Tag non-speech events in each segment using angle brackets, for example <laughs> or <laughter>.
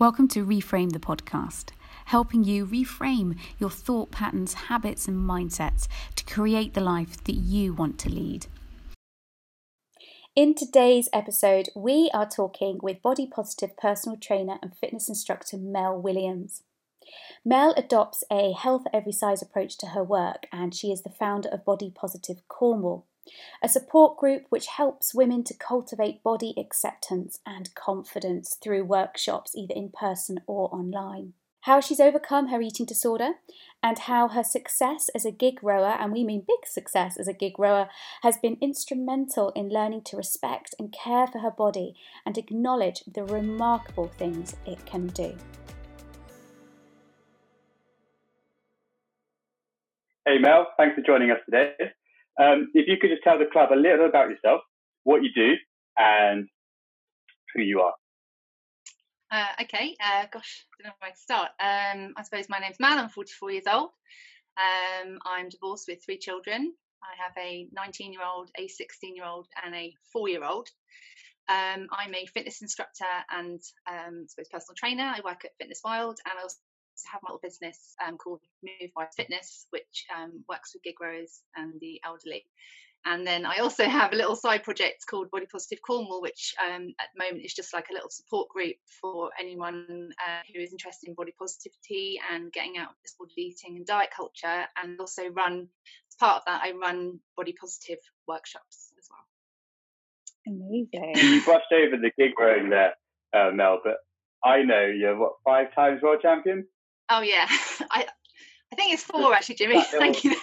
Welcome to Reframe the podcast, helping you reframe your thought patterns, habits, and mindsets to create the life that you want to lead. In today's episode, we are talking with body positive personal trainer and fitness instructor Mel Williams. Mel adopts a health every size approach to her work, and she is the founder of Body Positive Cornwall a support group which helps women to cultivate body acceptance and confidence through workshops either in person or online. How she's overcome her eating disorder, and how her success as a gig rower, and we mean big success as a gig rower, has been instrumental in learning to respect and care for her body and acknowledge the remarkable things it can do. Hey Mel, thanks for joining us today. Um, if you could just tell the club a little about yourself, what you do, and who you are. Uh, okay, uh, gosh, I don't know where to start. Um, I suppose my name's Mel. I'm 44 years old. Um, I'm divorced with three children. I have a 19 year old, a 16 year old, and a four year old. Um, I'm a fitness instructor and um, I suppose personal trainer. I work at Fitness Wild, and I also have my little business um, called Move by Fitness, which um, works with gig rowers and the elderly. And then I also <laughs> have a little side project called Body Positive Cornwall, which um, at the moment is just like a little support group for anyone uh, who is interested in body positivity and getting out of disordered eating and diet culture. And also run, as part of that, I run body positive workshops as well. Amazing. You brushed over the gig rowing there, uh, Mel, but I know you're what five times world champion. Oh yeah, <laughs> I I think it's four actually, Jimmy. Thank you.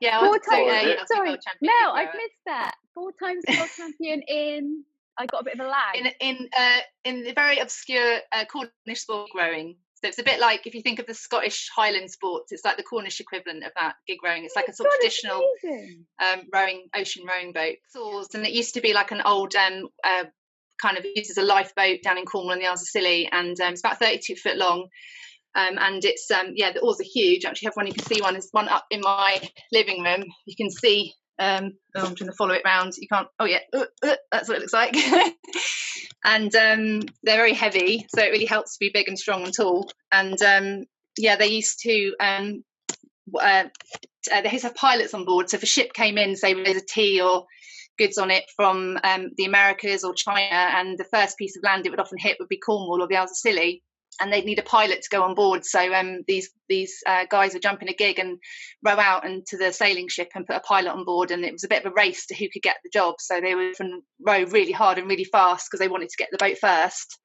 yeah, <laughs> four times. So, yeah, sorry, no, I've missed that. Four times world champion in. I got a bit of a lag. In in uh, in the very obscure uh, Cornish sport rowing. So it's a bit like if you think of the Scottish Highland sports, it's like the Cornish equivalent of that gig rowing. It's oh like a sort of traditional um, rowing, ocean rowing boat. And it used to be like an old um, uh, kind of used as a lifeboat down in Cornwall in the Isles of Scilly, and um, it's about 32 foot long um, and it's um, yeah, the oars are huge. Actually, everyone you can see one is one up in my living room. You can see. Um, oh, I'm trying to follow it round. You can't. Oh yeah, uh, uh, that's what it looks like. <laughs> and um, they're very heavy, so it really helps to be big and strong and tall. And um, yeah, they used to. Um, uh, uh, they used to have pilots on board. So if a ship came in, say there's a tea or goods on it from um, the Americas or China, and the first piece of land it would often hit would be Cornwall or the Isles of Scilly and they'd need a pilot to go on board. So um, these these uh, guys would jump in a gig and row out into the sailing ship and put a pilot on board, and it was a bit of a race to who could get the job. So they would row really hard and really fast because they wanted to get the boat first.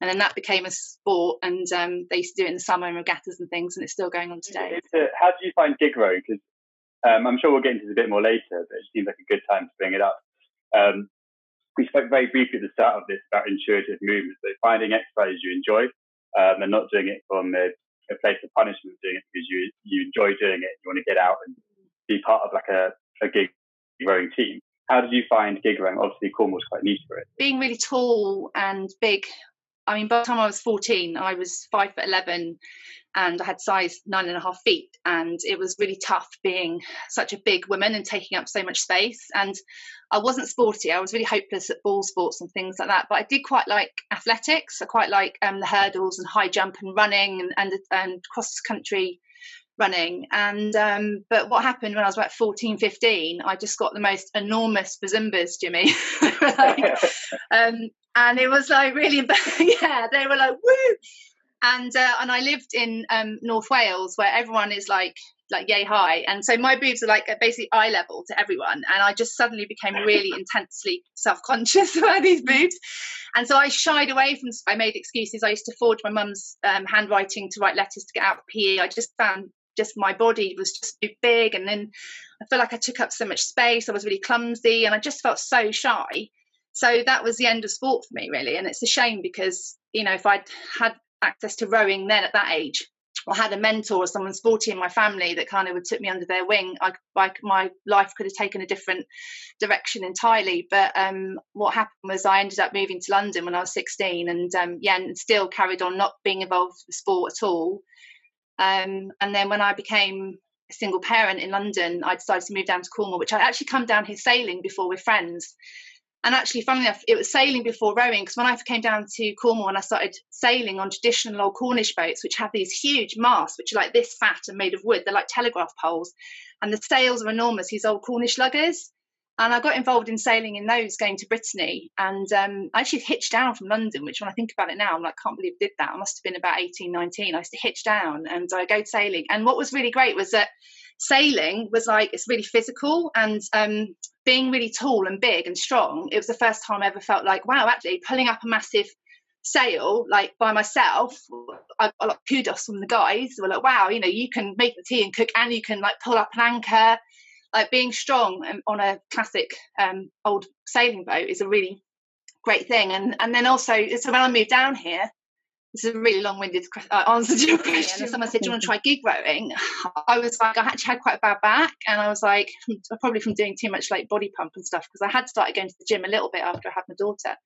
And then that became a sport, and um, they used to do it in the summer in regattas and things, and it's still going on today. A, how do you find gig row? Because um, I'm sure we'll get into this a bit more later, but it seems like a good time to bring it up. Um, we spoke very briefly at the start of this about intuitive movement, so finding exercises you enjoy um, and not doing it from a, a, place of punishment, doing it because you you enjoy doing it, you want to get out and be part of like a, a gig rowing team. How did you find gig rowing? Obviously, Cornwall's quite niche for it. Being really tall and big. I mean, by the time I was 14, I was five foot 11 and I had size nine and a half feet. And it was really tough being such a big woman and taking up so much space. And I wasn't sporty. I was really hopeless at ball sports and things like that. But I did quite like athletics. I quite like um, the hurdles and high jump and running and and, and cross country running. And um, but what happened when I was about 14, 15, I just got the most enormous bazimbas, Jimmy. <laughs> like, <laughs> um, and it was like really, <laughs> yeah, they were like woo. And uh, and I lived in um, North Wales where everyone is like like yay high and so my boobs are like basically eye level to everyone. And i just suddenly became really intensely self-conscious <laughs> about these boobs. And so i shied away from i made excuses. I used to forge my mum's um, handwriting to write letters to get out of pe i just found just my body was just too big. And then i felt like i took up so much space. I was really clumsy and i just felt so shy. So that was the end of sport for me really. And it's a shame because you know if i'd had access to rowing then at that age or had a mentor or someone sporty in my family that kind of would took me under their wing, I, I, my life could have taken a different direction entirely. But um, what happened was I ended up moving to London when I was 16, and um, yeah, and still carried on not being involved with sport at all. Um, and then when I became a single parent in London, I decided to move down to Cornwall, which I actually come down here sailing before with friends. And actually, funnily enough, it was sailing before rowing because when I came down to Cornwall and I started sailing on traditional old Cornish boats, which have these huge masts, which are like this fat and made of wood, they're like telegraph poles, and the sails are enormous, these old Cornish luggers. And I got involved in sailing in those going to Brittany. And um, I actually hitched down from London, which when I think about it now, I'm like, can't believe I did that. I must have been about 18, 19. I used to hitch down and I go sailing. And what was really great was that sailing was like, it's really physical. And um, being really tall and big and strong, it was the first time I ever felt like, wow, actually pulling up a massive sail like by myself I got like kudos from the guys were like wow you know you can make the tea and cook and you can like pull up an anchor like being strong on a classic um, old sailing boat is a really great thing. And and then also, so when I moved down here, this is a really long-winded uh, answer to your question. And someone said, "Do you want to try gig rowing?" I was like, I actually had quite a bad back, and I was like, probably from doing too much like body pump and stuff because I had started going to the gym a little bit after I had my daughter.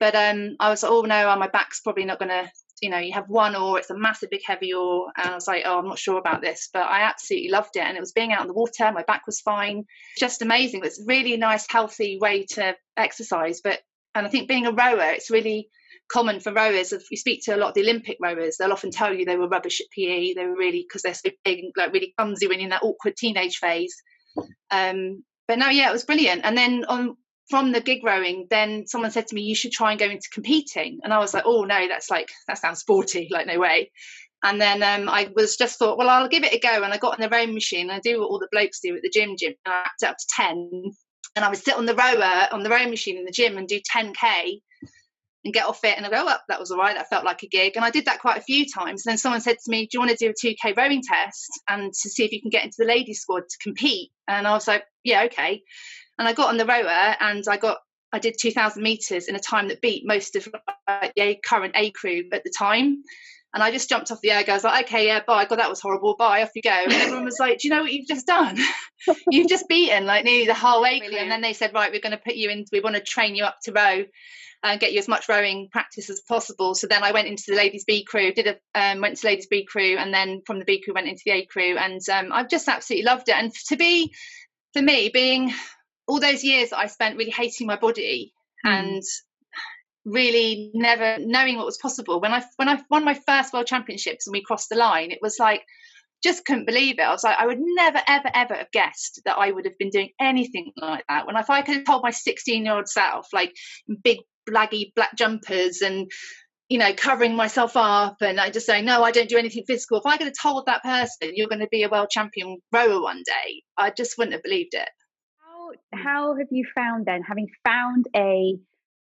But um, I was like, oh no, my back's probably not going to you know, you have one oar, it's a massive big heavy oar. And I was like, oh, I'm not sure about this, but I absolutely loved it. And it was being out in the water, my back was fine. Just amazing. It's a really nice, healthy way to exercise. But and I think being a rower, it's really common for rowers. If you speak to a lot of the Olympic rowers, they'll often tell you they were rubbish at PE. They were really because they're so big and like really clumsy when in that awkward teenage phase. Um, but no, yeah, it was brilliant. And then on from the gig rowing, then someone said to me, "You should try and go into competing." And I was like, "Oh no, that's like that sounds sporty, <laughs> like no way." And then um, I was just thought, well, I'll give it a go. And I got on the rowing machine. I do what all the blokes do at the gym, gym. And I up to ten, and I would sit on the rower on the rowing machine in the gym and do ten k, and get off it and I go, oh, that was all right. That felt like a gig. And I did that quite a few times. And then someone said to me, do you want to do a 2K rowing test and to see if you can get into the ladies squad to compete? And I was like, yeah, okay. And I got on the rower and I got I did 2,000 meters in a time that beat most of uh, the current A crew at the time. And I just jumped off the egg. I was like, okay, yeah, bye. God, that was horrible. Bye, off you go. And everyone was like, do you know what you've just done? <laughs> you've just beaten like nearly the whole A crew. And then they said, right, we're going to put you in, we want to train you up to row and get you as much rowing practice as possible. So then I went into the ladies B crew, did a um, went to ladies B crew, and then from the B crew went into the A crew, and um, I've just absolutely loved it. And to be, for me, being all those years that I spent really hating my body mm. and really never knowing what was possible. When I when I won my first world championships and we crossed the line, it was like just couldn't believe it. I was like, I would never, ever, ever have guessed that I would have been doing anything like that. When if I could have told my 16 year old self, like big blaggy black jumpers and you know, covering myself up and I just say, no, I don't do anything physical. If I could have told that person you're going to be a world champion rower one day, I just wouldn't have believed it. Mm. how have you found then, having found a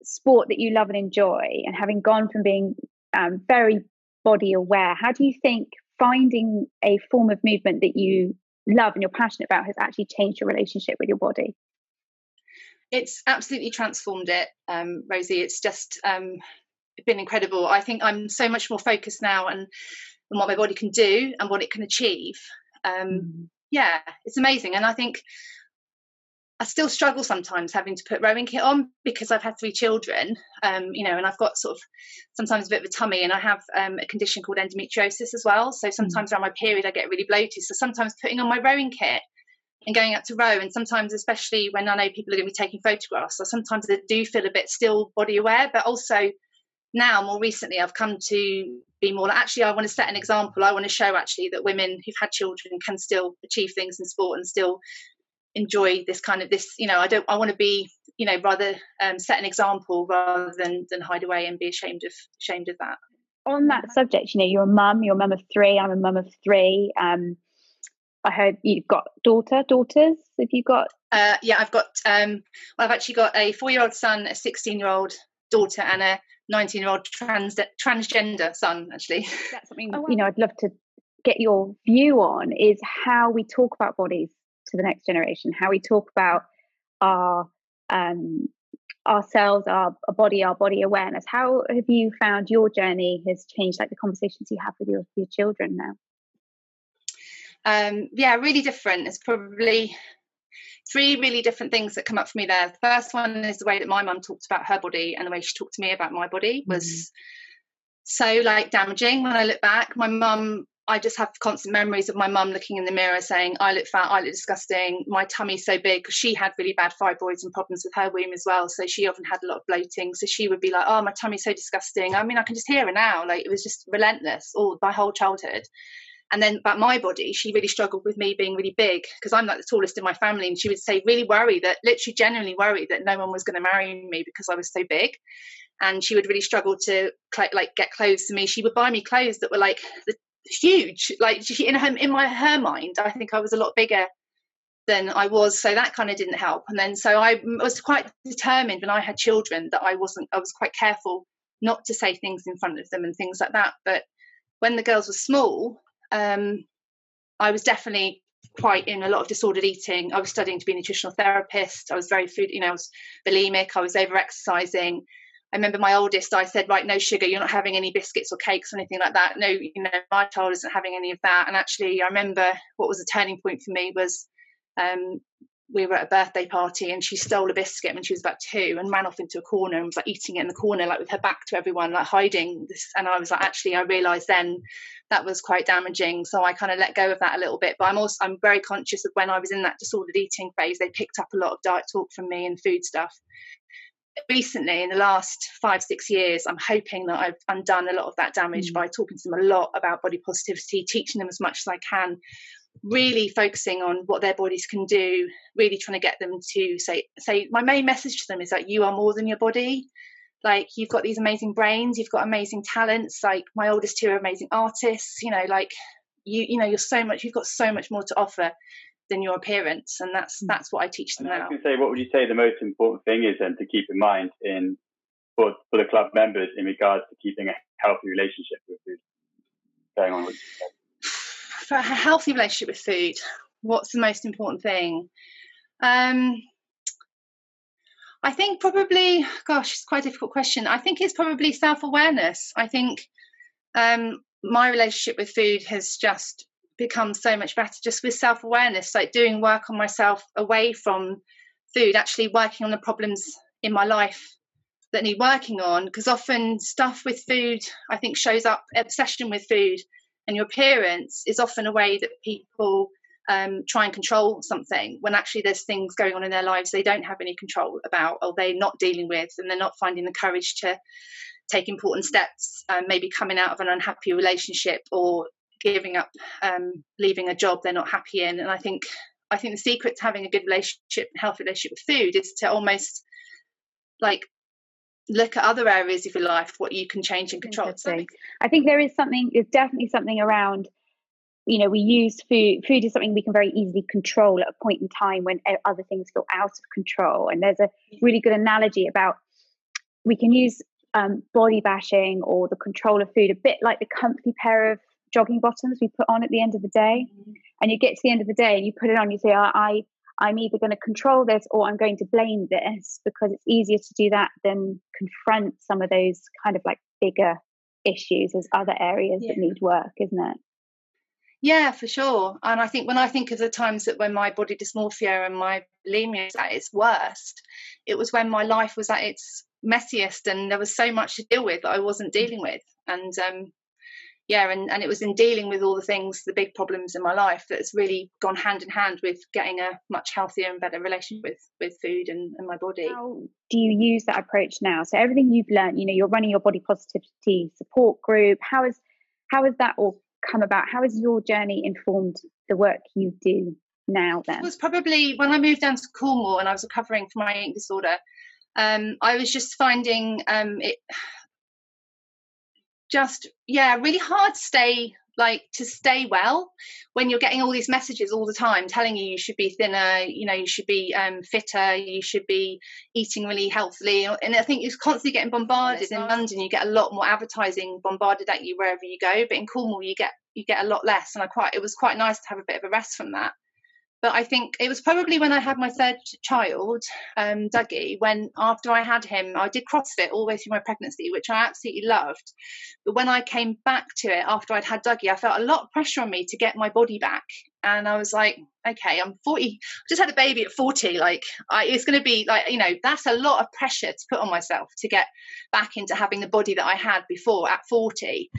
sport that you love and enjoy, and having gone from being um, very body aware, how do you think finding a form of movement that you love and you're passionate about has actually changed your relationship with your body? It's absolutely transformed it, um, Rosie. It's just um, been incredible. I think I'm so much more focused now and on what my body can do and what it can achieve. Um, mm. Yeah, it's amazing. And I think I still struggle sometimes having to put rowing kit on because I've had three children, um, you know, and I've got sort of sometimes a bit of a tummy and I have um, a condition called endometriosis as well. So sometimes mm. around my period I get really bloated. So sometimes putting on my rowing kit and going out to row, and sometimes especially when I know people are going to be taking photographs, so sometimes I do feel a bit still body aware, but also now more recently I've come to be more like, actually I want to set an example. I want to show actually that women who've had children can still achieve things in sport and still enjoy this kind of this you know i don't i want to be you know rather um, set an example rather than than hide away and be ashamed of ashamed of that. On that subject you know you're a mum you're a mum of three i'm a mum of three um i heard you've got daughter daughters have you got? Uh yeah i've got um well i've actually got a four year old son a 16 year old daughter and a 19 year old trans transgender son actually. That's something <laughs> oh, wow. you know i'd love to get your view on is how we talk about bodies to the next generation, how we talk about our um, ourselves, our, our, body, our body awareness. How have you found your journey has changed, like the conversations you have with your, your children now? Um, yeah, really different. It's probably three really different things that come up for me there. The first one is the way that my mum talked about her body and the way she talked to me about my body was mm. so like damaging when I look back. My mum I just have constant memories of my mum looking in the mirror saying, I look fat, I look disgusting, my tummy's so big. She had really bad fibroids and problems with her womb as well. So she often had a lot of bloating. So she would be like, Oh, my tummy's so disgusting. I mean, I can just hear her now. Like it was just relentless all my whole childhood. And then about my body, she really struggled with me being really big because I'm like the tallest in my family. And she would say, really worry that, literally genuinely worry that no one was going to marry me because I was so big. And she would really struggle to like get clothes to me. She would buy me clothes that were like the huge. Like in her in my her mind, I think I was a lot bigger than I was. So that kind of didn't help. And then so I was quite determined when I had children that I wasn't. I was quite careful not to say things in front of them and things like that. But when the girls were small, um, I was definitely quite in a lot of disordered eating. I was studying to be a nutritional therapist. I was very food, you know, I was bulimic. I was over exercising. I remember my oldest, I said, right, no sugar, you're not having any biscuits or cakes or anything like that. No, you know, my child isn't having any of that. And actually, I remember what was a turning point for me was um, we were at a birthday party and she stole a biscuit when she was about two and ran off into a corner and was like eating it in the corner, like with her back to everyone, like hiding this. And I was like, actually, I realized then that was quite damaging. So I kind of let go of that a little bit. But I'm also, I'm very conscious of when I was in that disordered eating phase, they picked up a lot of diet talk from me and food stuff recently in the last five six years i'm hoping that i've undone a lot of that damage mm. by talking to them a lot about body positivity teaching them as much as i can really focusing on what their bodies can do really trying to get them to say say my main message to them is that you are more than your body like you've got these amazing brains you've got amazing talents like my oldest two are amazing artists you know like you you know you're so much you've got so much more to offer than your appearance, and that's mm. that's what I teach them and now. I was say, what would you say the most important thing is then to keep in mind in for for the club members in regards to keeping a healthy relationship with food going on? with <sighs> For a healthy relationship with food, what's the most important thing? Um, I think probably, gosh, it's quite a difficult question. I think it's probably self awareness. I think um, my relationship with food has just become so much better just with self awareness, like doing work on myself away from food, actually working on the problems in my life that need working on. Because often stuff with food, I think, shows up, obsession with food and your appearance is often a way that people um, try and control something when actually there's things going on in their lives they don't have any control about or they're not dealing with and they're not finding the courage to take important steps um, maybe coming out of an unhappy relationship or giving up, um, leaving a job they're not happy in. And I think I think the secret to having a good relationship, healthy relationship with food, is to almost like look at other areas of your life, what you can change and control. I think there is something. There's definitely something around. You know, we use food. Food is something we can very easily control at a point in time when other things feel out of control. And there's a really good analogy about we can use um, body bashing or the control of food a bit like the comfy pair of jogging bottoms we put on at the end of the day. Mm-hmm. And you get to the end of the day and you put it on, you say, oh, I, I'm either going to control this or I'm going to blame this because it's easier to do that than confront some of those kind of like bigger issues as other areas yeah. that need work, isn't it? Yeah, for sure. And I think when I think of the times that when my body dysmorphia and my bulimia was at its worst, it was when my life was at its messiest and there was so much to deal with that I wasn't dealing with. And um, yeah, and, and it was in dealing with all the things, the big problems in my life that's really gone hand in hand with getting a much healthier and better relationship with with food and, and my body. How do you use that approach now? So everything you've learned, you know, you're running your body positivity support group. How is how has that all come about? How has your journey informed the work you do now then? It was probably when I moved down to Cornwall and I was recovering from my eating disorder. Um, I was just finding um, it just yeah really hard to stay like to stay well when you're getting all these messages all the time telling you you should be thinner you know you should be um, fitter you should be eating really healthily. And i think you're constantly getting bombarded in london. You get a lot more advertising bombarded at you wherever you go. But in cornwall you get you get a lot less. And i quite it was quite nice to have a bit of a rest from that but I think it was probably when I had my third child, um, Dougie, when after I had him, I did CrossFit all the way through my pregnancy, which I absolutely loved. But when I came back to it after I'd had Dougie, I felt a lot of pressure on me to get my body back. And I was like, okay, I'm 40, I just had a baby at 40. Like, I, it's going to be like, you know, that's a lot of pressure to put on myself to get back into having the body that I had before at 40.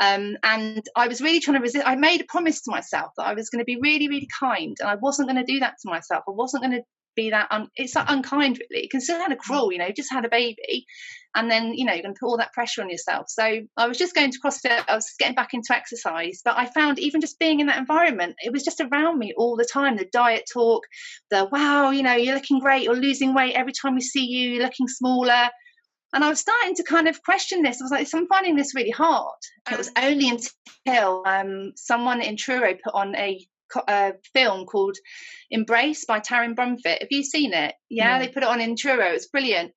Um, and I was really trying to resist. I made a promise to myself that I was going to be really, really kind, and I wasn't going to do that to myself. I wasn't going to be that. Un- it's like unkind, really. can still kind of cruel, you know. Just had a baby, and then you know you're going to put all that pressure on yourself. So I was just going to CrossFit. I was getting back into exercise, but I found even just being in that environment, it was just around me all the time. The diet talk, the wow, you know, you're looking great, you're losing weight every time we see you, you're looking smaller and I was starting to kind of question this. I was like, I'm finding this really hard. And it was only until um, someone in Truro put on a, a, film called Embrace by Taryn Brumfitt. Have you seen it? Yeah, yeah, they put it on in Truro. It's brilliant.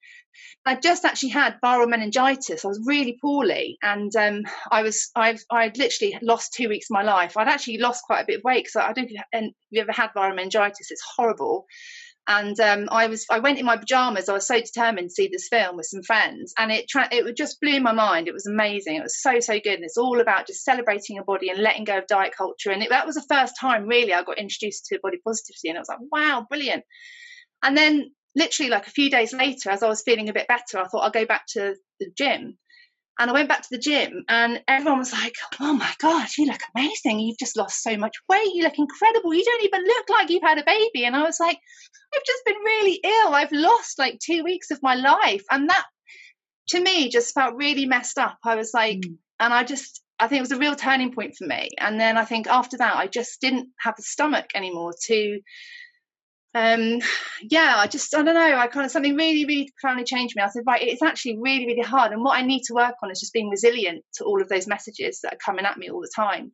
I just actually had viral meningitis. I was really poorly, and um, I was I've I'd literally lost two weeks of my life. I'd actually lost quite a bit of weight because I don't know if you ever had viral meningitis. It's horrible and um, I was I went in my pajamas. I was so determined to see this film with some friends, and it tra- it just blew my mind. It was amazing. It was so so good. And it's all about just celebrating your body and letting go of diet culture. And it, that was the first time really I got introduced to body positivity, and I was like, wow, brilliant. And then literally like a few days later, as I was feeling a bit better, I thought I'll go back to the gym. And I went back to the gym, and everyone was like, "Oh my gosh, you look amazing! You've just lost so much weight. You look incredible. You don't even look like you've had a baby." And I was like, "I've just been really ill. I've lost like two weeks of my life," and that, to me, just felt really messed up. I was like, mm. and I just, I think it was a real turning point for me. And then I think after that, I just didn't have the stomach anymore to um, yeah, I just, I don't know, I kind of, something really, really profoundly changed me. I said, right, it's actually really, really hard. And what I need to work on is just being resilient to all of those messages that are coming at me all the time.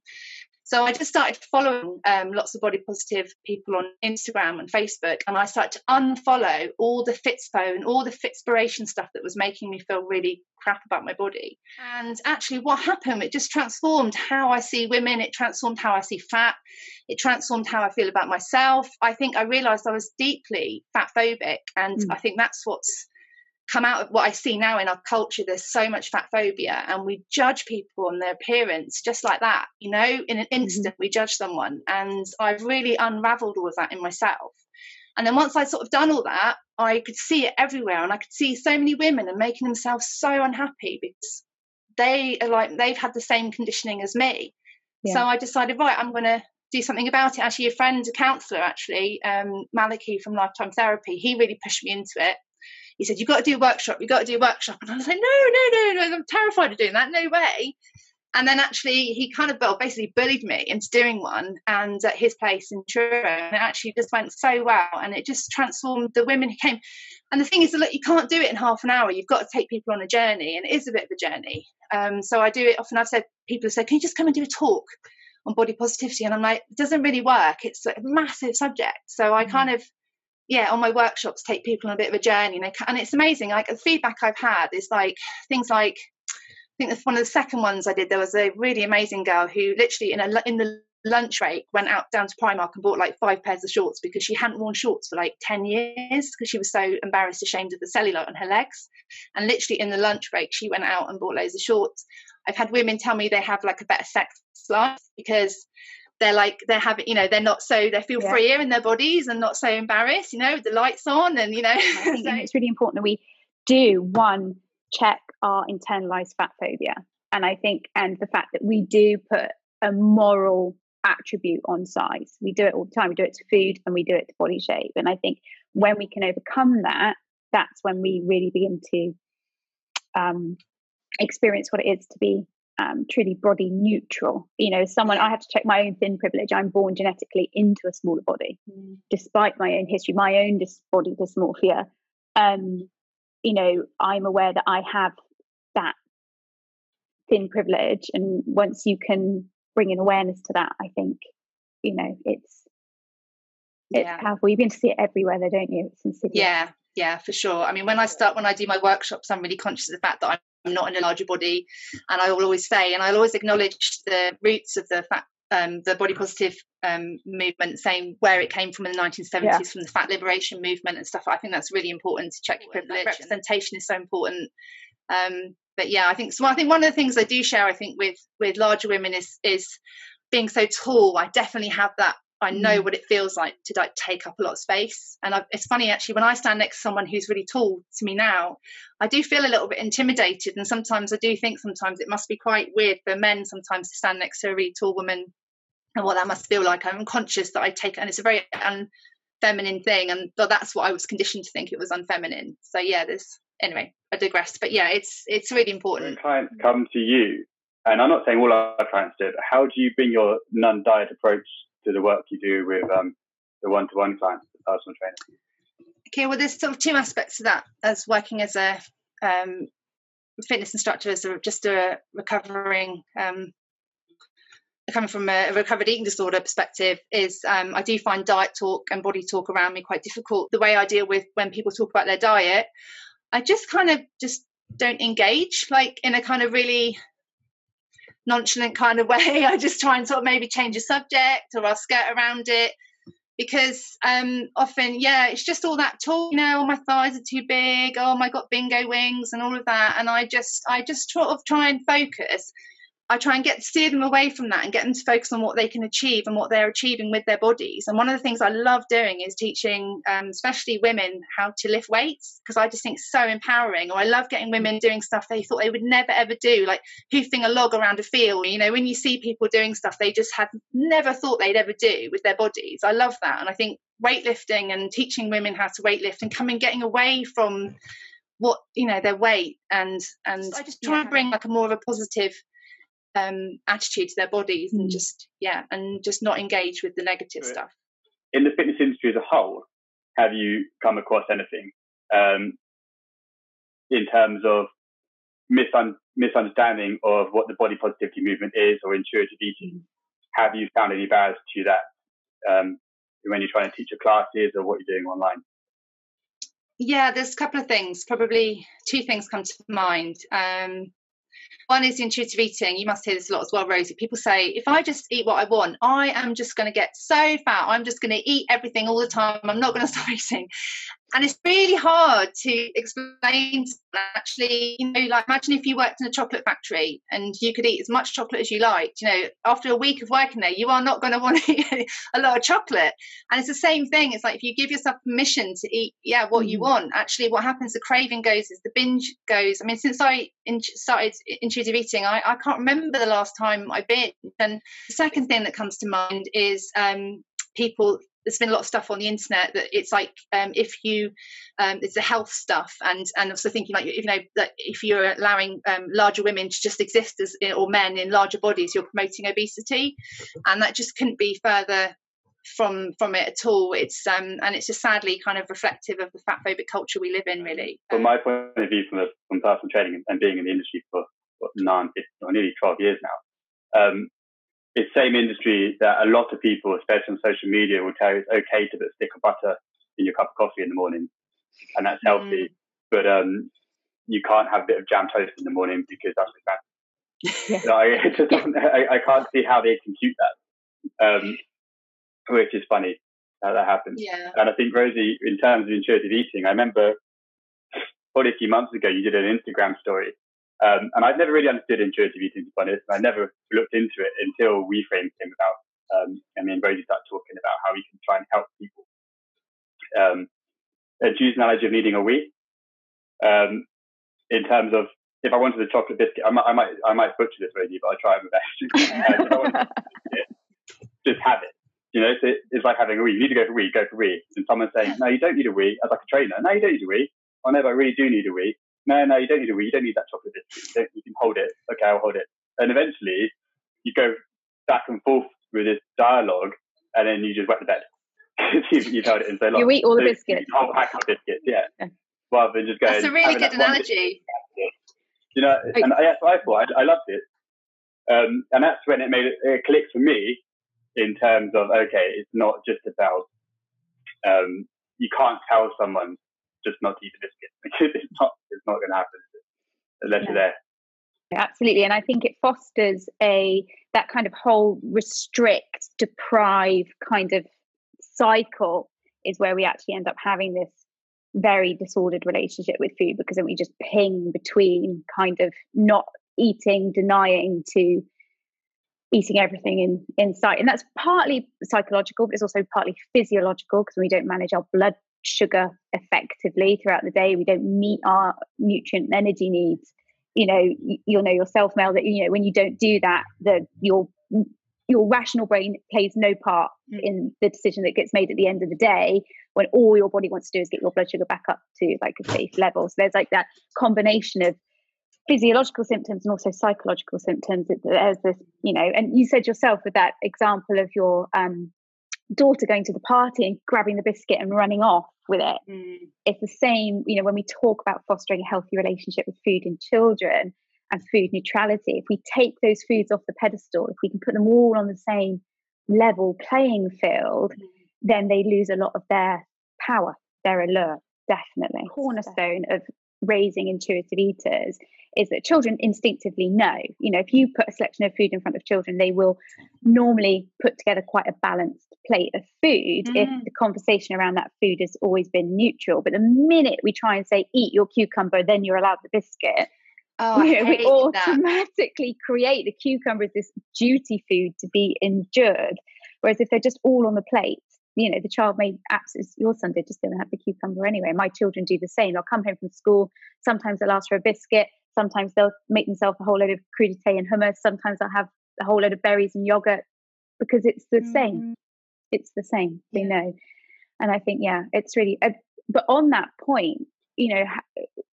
So I just started following um, lots of body positive people on Instagram and Facebook, and I started to unfollow all the Fitspo and all the Fitspiration stuff that was making me feel really crap about my body. And actually, what happened? It just transformed how I see women. It transformed how I see fat. It transformed how I feel about myself. I think I realised I was deeply fat phobic, and mm. I think that's what's come out of what I see now in our culture. There's so much fat phobia, and we judge people on their appearance just like that. You know, in an mm-hmm. instant, mm-hmm. we judge someone. And I've really unraveled all of that in myself. And then once I'd sort of done all that, I could see it everywhere, and I could see so many women and making themselves so unhappy because they are like they've had the same conditioning as me. Yeah. So I decided, right, I'm going to do something about it. Actually, a friend, a counsellor, actually, um, Maliki from Lifetime Therapy, he really pushed me into it he said, You've got to do a workshop, you've got to do a workshop. And I was like, No, no, no, no, I'm terrified of doing that. No way. And then actually, he kind of well, basically bullied me into doing one and at his place in Truro. And it actually just went so well. And it just transformed the women who came. And the thing is, that, look, you can't do it in half an hour. You've got to take people on a journey. And it is a bit of a journey. Um, so I do it often. I've said, people have said, Can you just come and do a talk? on body positivity and i'm like it doesn't really work it's a massive subject so i mm. kind of yeah on my workshops take people on a bit of a journey and, and it's amazing like the feedback i've had is like things like i think one of the second ones i did there was a really amazing girl who literally in a in the lunch break went out down to primark and bought like five pairs of shorts because she hadn't worn shorts for like 10 years because she was so embarrassed ashamed of the cellulite on her legs. And literally in the lunch break she went out and bought loads of shorts. I've had women tell me they have like a better sex life because they're like they're having you know they're not so they feel yeah. freer in their bodies and not so embarrassed you know with the lights on and you know <laughs> so. it's really important that we do one check our internalized fat phobia and i think and the fact that we do put a moral attribute on size we do it all the time we do it to food and we do it to body shape and i think when we can overcome that that's when we really begin to um, experience what it is to be um, truly body neutral. You know, someone I have to check my own thin privilege. I'm born genetically into a smaller body, mm. despite my own history, my own dis- body dysmorphia. Um, you know, I'm aware that I have that thin privilege, and once you can bring an awareness to that, I think, you know, it's it's yeah. powerful. You begin to see it everywhere, though, don't you? It's insidious. Yeah, yeah, for sure. I mean, when I start, when I do my workshops, I'm really conscious of the fact that I'm I'm not in a larger body, and I will always say, and I'll always acknowledge the roots of the fat, um, the body positive um, movement, saying where it came from in the 1970s, yeah. from the fat liberation movement and stuff. I think that's really important to check your privilege. Representation is so important. Um, but yeah, I think so. I think one of the things I do share, I think, with with larger women is is being so tall. I definitely have that I know mm. what it feels like to like take up a lot of space. And I, it's funny actually when I stand next to someone who's really tall to me now, I do feel a little bit intimidated. And sometimes I do think sometimes it must be quite weird for men sometimes to stand next to a really tall woman and what that must feel like. I'm conscious that I take, and it's a very unfeminine thing, and that's what I was conditioned to think it was unfeminine. So yeah, there's anyway, I digress. But yeah, it's it's really important. When clients come to you, and I'm not saying all our clients do, but how do you bring your non-diet approach to the work you do with um, the one-to-one clients, the personal trainer? Okay, well, there's sort of two aspects to that as working as a um, fitness instructor, as a, just a recovering, um, coming from a recovered eating disorder perspective, is um, I do find diet talk and body talk around me quite difficult. The way I deal with when people talk about their diet, I just kind of just don't engage, like in a kind of really nonchalant kind of <laughs> way. I just try and sort of maybe change a subject or I'll skirt around it because um, often, yeah, it's just all that talk. You know, oh, my thighs are too big. Oh, my got bingo wings and all of that. And I just, I just sort of try and focus I try and get steer them away from that and get them to focus on what they can achieve and what they're achieving with their bodies. And one of the things I love doing is teaching, um, especially women, how to lift weights because I just think it's so empowering. Or I love getting women doing stuff they thought they would never ever do, like hoofing a log around a field. You know, when you see people doing stuff they just had never thought they'd ever do with their bodies. I love that, and I think weightlifting and teaching women how to weightlift and coming getting away from what you know their weight and and I just try yeah. and bring like a more of a positive um, attitude to their bodies mm. and just yeah and just not engage with the negative stuff. In the fitness industry as a whole have you come across anything um, in terms of misun- misunderstanding of what the body positivity movement is or intuitive eating? Mm. have you found any barriers to that um, when you're trying to teach your classes or what you're doing online? Yeah there's a couple of things. Probably two things come to mind. Um, one is intuitive eating. You must hear this a lot as well, Rosie. People say, if I just eat what I want, I am just going to get so fat. I'm just going to eat everything all the time. I'm not going <laughs> to stop eating and it's really hard to explain actually you know like imagine if you worked in a chocolate factory and you could eat as much chocolate as you liked you know after a week of working there you are not going <laughs> to want to eat a lot of chocolate. And it's the same thing it's like if you give yourself permission to eat yeah what you mm. want actually what happens the craving goes is the binge goes. I mean since i in- started intuitive eating I, I can't remember the last time i binged. And the second thing that comes to mind is um, people there's been a lot of stuff on the internet that it's like um, if you um, it's the health stuff and and also thinking like you know that if you're allowing um, larger women to just exist as or men in larger bodies you're promoting obesity. And that just couldn't be further from from it at all. It's um and it's just sadly kind of reflective of the fat phobic culture we live in really. From my point of view from the, from personal training and being in the industry for what, nine or nearly 12 years now um, it's same industry that a lot of people, especially on social media, will tell you it's okay to put a stick of butter in your cup of coffee in the morning, and that's healthy. Mm. But um, you can't have a bit of jam toast in the morning because that's bad. <laughs> I, just, I, I, can't see how they compute that, um, which is funny how that happens. Yeah. And I think Rosie, in terms of intuitive eating, I remember probably a few months ago you did an Instagram story um, and I'd never really understood intuitive eating, to be honest. I never looked into it until Reframe came about. Um, and me and Rosie started talking about how we can try and help people. Um, and choose an analogy of needing a wee. Um, in terms of if I wanted a chocolate biscuit, I might, I might, I might butcher this, Rosie, but I'll try my best. <laughs> just have it. You know, it's, it's like having a wee. You need to go for wee, go for wee. And someone saying, no, you don't need a wee, as like a trainer. No, you don't need a wee. Oh, no, but I really do need a wee no, no, you don't need a wee. You don't need that chocolate biscuit. You, you, can hold it. Okay, I'll hold it. And eventually, you go back and forth with this dialogue, and then you just wet the bed. <laughs> you've, you've, held it in so long. You eat all the biscuits. You whole pack of biscuits, yeah. yeah. Rather than just going. That's a really good analogy. You know, and that's what I thought. I, I loved it. Um, and that's when it made it, it clicked for me in terms of okay, it's not just about um, you can't tell someone just not eat the biscuit because <laughs> it's not it's not going to happen unless yeah. you're there. Absolutely, and I think it fosters a that kind of whole restrict, deprive kind of cycle is where we actually end up having this very disordered relationship with food because then we just ping between kind of not eating, denying to eating everything in in sight and that's partly psychological but it's also partly physiological because we don't manage our blood sugar effectively throughout the day we don't meet our nutrient and energy needs you know you'll know yourself mel that you know when you don't do that the your your rational brain plays no part mm. in the decision that gets made at the end of the day when all your body wants to do is get your blood sugar back up to like a safe level so there's like that combination of physiological symptoms and also psychological symptoms. There's this, you know, and you said yourself with that example of your um, daughter going to the party and grabbing the biscuit and running off with it. Mm. It's the same, you know, when we talk about fostering a healthy relationship with food in children and food neutrality, if we take those foods off the pedestal, if we can put them all on the same level playing field, mm. then they lose a lot of their power, their allure, definitely. Cornerstone of raising intuitive eaters is that children instinctively know. You know, if you put a selection of food in front of children, they will normally put together quite a balanced plate of food mm. if the conversation around that food has always been neutral. But the minute we try and say, eat your cucumber, then you're allowed the biscuit. Oh, you know, we automatically that. create the cucumber as this duty food to be endured. Whereas if they're just all on the plate, you know, the child may absolutely, your son did just going to have the cucumber anyway. My children do the same. They'll come home from school. Sometimes they'll ask for a biscuit. Sometimes they'll make themselves a whole load of crudité and hummus. Sometimes they'll have a whole load of berries and yogurt because it's the mm-hmm. same. It's the same. They yeah. know. And I think, yeah, it's really, uh, but on that point, you know,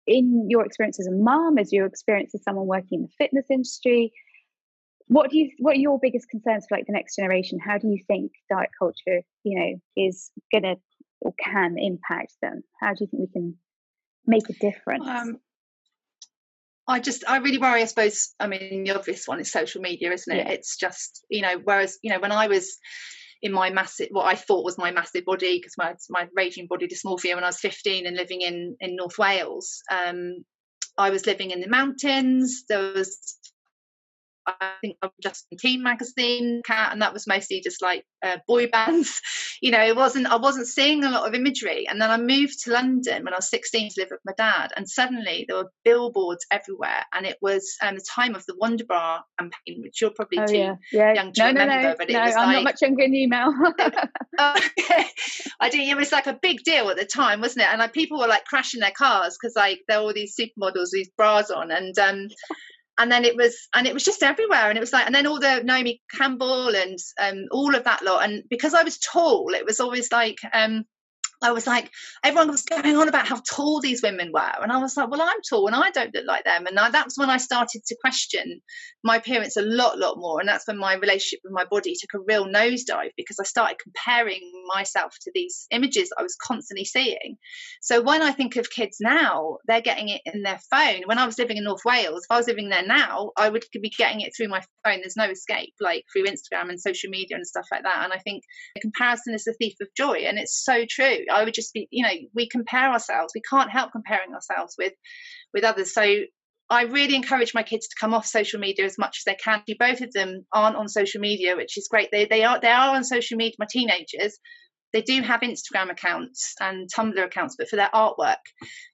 in your experience as a mom, as your experience as someone working in the fitness industry, what do you what are your biggest concerns for like the next generation how do you think diet culture you know is gonna or can impact them how do you think we can make a difference um, I just, I really worry. I suppose. I mean, the obvious one is social media, isn't it? Yeah. It's just, you know, whereas, you know, when I was in my massive, what I thought was my massive body, because my my raging body dysmorphia when I was 15 and living in in North Wales, um, I was living in the mountains. There was I think of Justin Teen magazine, Cat, and that was mostly just like uh, boy <laughs> bands. you know, it wasn't. I wasn't seeing a lot of imagery. And then I moved to London when I was 16 to live with my dad, and suddenly there were billboards everywhere, and it was um, the time of the Wonder Bra campaign, which you're probably oh, too yeah. Yeah. young to no, remember. No, no, but it no, was I'm like, not much younger than you, Mel. <laughs> I do. It was like a big deal at the time, wasn't it? And like people were like crashing their cars because like there were all these supermodels, these bras on, and um, and then it was and it was just everywhere. And it was like and then all the Naomi Campbell and um, all of that lot. And because I was tall it was always like um, I was like, everyone was going on about how tall these women were. And I was like, well, I'm tall and I don't look like them. And I, that's when I started to question my appearance a lot, lot more. And that's when my relationship with my body took a real nosedive because I started comparing myself to these images I was constantly seeing. So when I think of kids now, they're getting it in their phone. When I was living in North Wales, if I was living there now, I would be getting it through my phone. There's no escape, like through Instagram and social media and stuff like that. And I think the comparison is the thief of joy. And it's so true. I would just be, you know, we compare ourselves. We can't help comparing ourselves with with others. So I really encourage my kids to come off social media as much as they can. Both of them aren't on social media, which is great. They they are they are on social media. My teenagers, they do have Instagram accounts and Tumblr accounts, but for their artwork.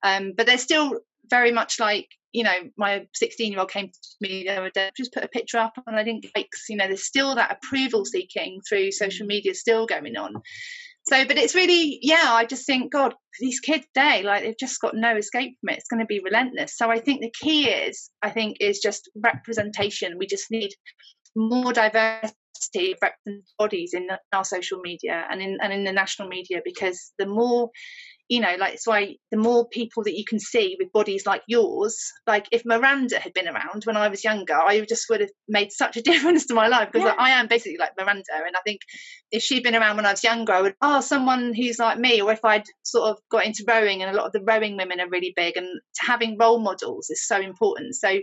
Um, but they're still very much like you know my 16 year old came to me the other day just put a picture up and i didn't like you know there's still that approval seeking through social media still going on so but it's really yeah i just think god these kids today like they've just got no escape from it. It's going to be relentless. So i think the key is i think is just representation. We just need more diversity of bodies in our social media and in and in the national media because the more you know, like so I the more people that you can see with bodies like yours, like if Miranda had been around when I was younger, I just would have made such a <laughs> difference to my life because yeah. I am basically like Miranda. And I think if she'd been around when I was younger, I would oh someone who's like me, or if I'd sort of got into rowing and a lot of the rowing women are really big and having role models is so important. So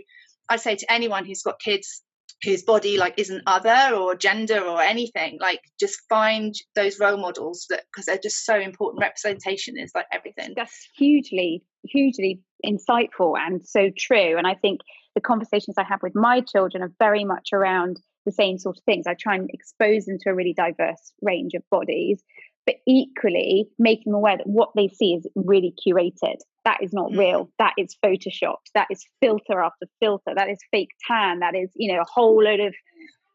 I'd say to anyone who's got kids whose body like isn't other or gender or anything. Like just find those role models that because they're just so important. Representation is like everything. That's hugely hugely insightful and so true. And i think the conversations i have with my children are very much around the same sort of things. I try and expose them to a really diverse range of bodies but equally making them aware that what they see is really curated that is not mm. real that is photoshopped that is filter after filter that is fake tan that is you know a whole load of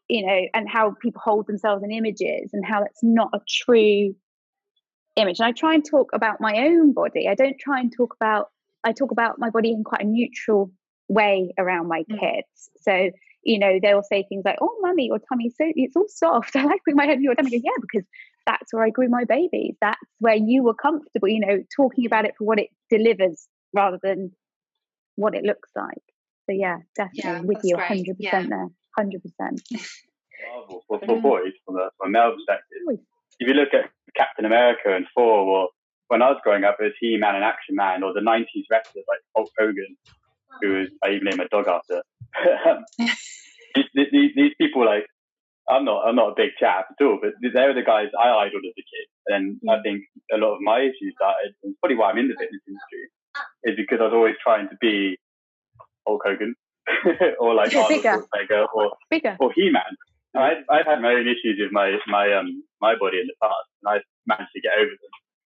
you know, and how people hold themselves in images and how it's not a true image. And I try and talk about my own body. I don't try and talk about, I talk about my body in quite a neutral way around my mm. kids. So, you know, they'll say things like, oh, mummy, your tummy's so, it's all soft. <laughs> I like putting my head your tummy. Go, yeah, because that's where I grew my babies. That's where you were comfortable, you know, talking about it for what it delivers rather than what it looks like. So yeah, definitely yeah, with you, hundred percent there, hundred percent. <laughs> Marvel for, for boys from a, from a male perspective. If you look at Captain America and Thor, or when I was growing up, it was He Man and Action Man, or the '90s wrestlers like Hulk Hogan, who was I even named a dog after. <laughs> <laughs> these, these, these, people, like, I'm not, I'm not a big chap at all, but they were the guys I idoled as a kid, and mm. I think a lot of my issues started. And it's probably why I'm in the fitness industry is because I was always trying to be Hulk Hogan <laughs> or like Arnold Schwarzenegger or Bigger. or He-Man. I've, I've had my own issues with my my um my body in the past, and I've managed to get over them.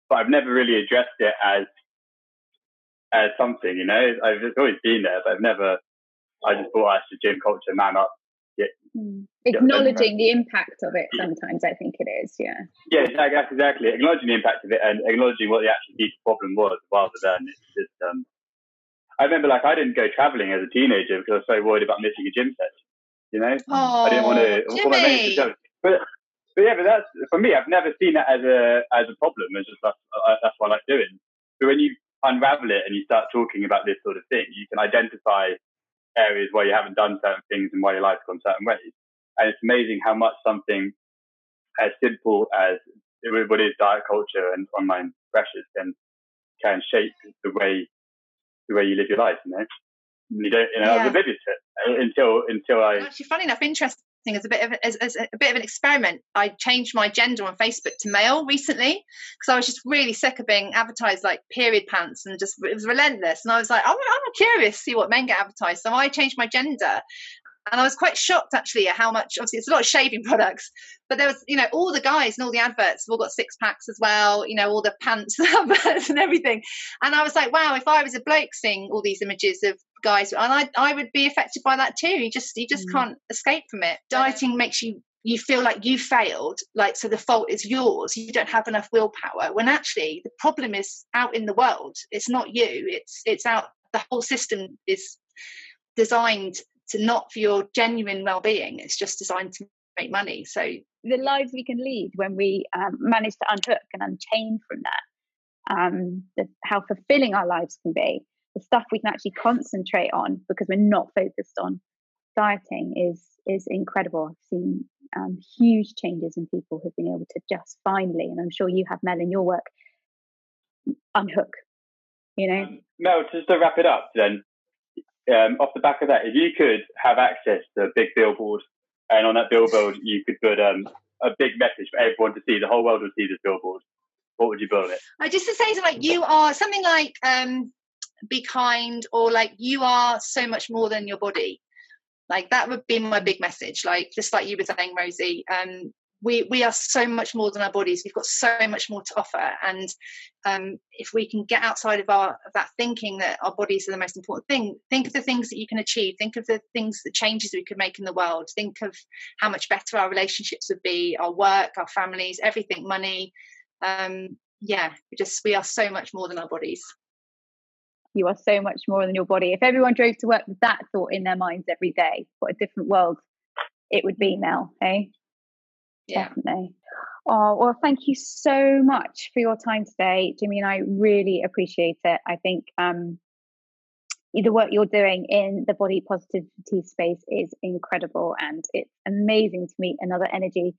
But I've never really addressed it as as something, you know. I've it's always been there, but I've never. I just thought I should gym culture, man up, mm. acknowledging the impact of it. Sometimes I think it is, yeah. Yeah, exactly, exactly. Acknowledging the impact of it and acknowledging what the actual deep problem was, rather than it's just um, I remember like I didn't go traveling as a teenager because I was so worried about missing a gym session. You know, oh, I didn't want to. Jimmy. But, but yeah, but that's for me. I've never seen that as a as a problem. It's just that's, that's what I like doing. But when you unravel it and you start talking about this sort of thing, you can identify areas where you haven't done certain things and why your life's gone certain ways. And it's amazing how much something as simple as what is diet culture and online pressures can can shape the way the way you live your life, you know. You don't, you know, yeah. I was oblivious to it uh, until until I. Actually, funny enough, interesting as a bit of as, as, a bit of an experiment. I changed my gender on Facebook to male recently because I was just really sick of being advertised like period pants and just it was relentless. And I was like, oh, I'm, I'm curious to see what men get advertised. So I changed my gender, and I was quite shocked actually at how much. Obviously, it's a lot of shaving <laughs> products, but there was, you know, all the guys and all the adverts have all got six packs as well. You know, all the pants <laughs> adverts and everything. And I was like, wow, if I was a bloke seeing all these images of guys, and I, I would be affected by that too. You just, you just mm. can't escape from it. Dieting makes you you feel like you failed like so the fault is yours you don't have enough willpower when actually the problem is out in the world it's not you it's it's out the whole system is designed not for your genuine well-being it's just designed to make money. So the lives we can lead when we um, manage to unhook and unchain from that um, the, how fulfilling our lives can be the stuff we can actually concentrate on because we're not focused on dieting is is incredible. I've seen um, huge changes in people who've been able to just finally and i'm sure you have mel in your work unhook you know? Um, mel just to wrap it up then um, off the back of that, if you could have access to a big billboard, and on that billboard you could put um, a big message for everyone to see, the whole world would see this billboard. What would you build it? I just to say something like you are something like um, be kind, or like you are so much more than your body. Like that would be my big message. Like just like you were saying, Rosie, um, we we are so much more than our bodies. We've got so much more to offer. And um, if we can get outside of our of that thinking that our bodies are the most important thing think of the things that you can achieve. Think of the things the changes we could make in the world. Think of how much better our relationships would be our work our families everything money. Um, yeah we just we are so much more than our bodies. You are so much more than your body. If everyone drove to work with that thought in their minds every day what a different world it would be now hey Definitely. Oh, well, thank you so much for your time today, Jimmy, and I really appreciate it. I think um, the work you're doing in the body positivity space is incredible, and it's amazing to meet another energy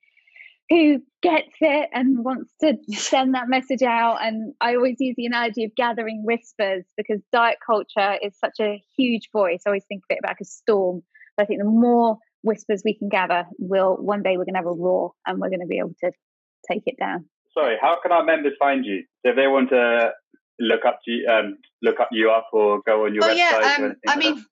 who gets it and wants to send that message out. And I always use the analogy of gathering whispers because diet culture is such a huge voice. I always think of it like a storm. But I think the more whispers we can gather, we'll one day we're going to have a roar and we're going to be able to take it down. Sorry, how can our members find you? So if they want to look up to um, look up you up or go on your oh, website. Yeah, um, I mean,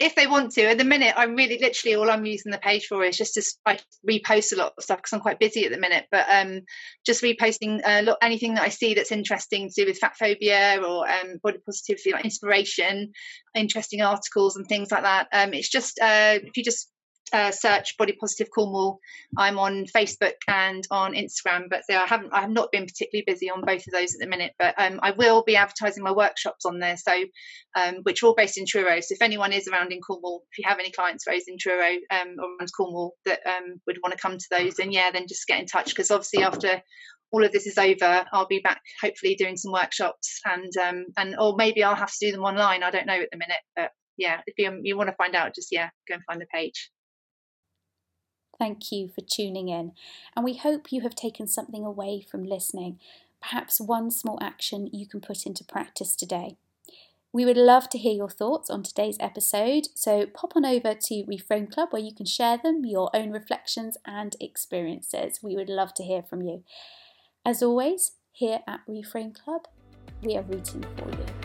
if they want to. At the minute, I'm really literally all I'm using the page for is just to I repost a lot of stuff because I'm quite busy at the minute. But um, just reposting uh, look, anything that I see that's interesting to do with fat phobia or um, body positivity, like inspiration, interesting articles and things like that. Um, it's just uh, if you just uh, search Body Positive Cornwall. I'm on Facebook and on Instagram, but I haven't I have not been particularly busy on both of those at the minute. But um, I will be advertising my workshops on there, so um, which are all based in Truro. So if anyone is around in Cornwall, if you have any clients raised in Truro um, or around Cornwall that um, would want to come to those, then yeah, then just get in touch because obviously after all of this is over, I'll be back hopefully doing some workshops and um, and or maybe I'll have to do them online. I don't know at the minute, but yeah, if you you want to find out, just yeah, go and find the page. Thank you for tuning in, and we hope you have taken something away from listening, perhaps one small action you can put into practice today. We would love to hear your thoughts on today's episode, so pop on over to Reframe Club where you can share them, your own reflections and experiences. We would love to hear from you. As always, here at Reframe Club, we are rooting for you.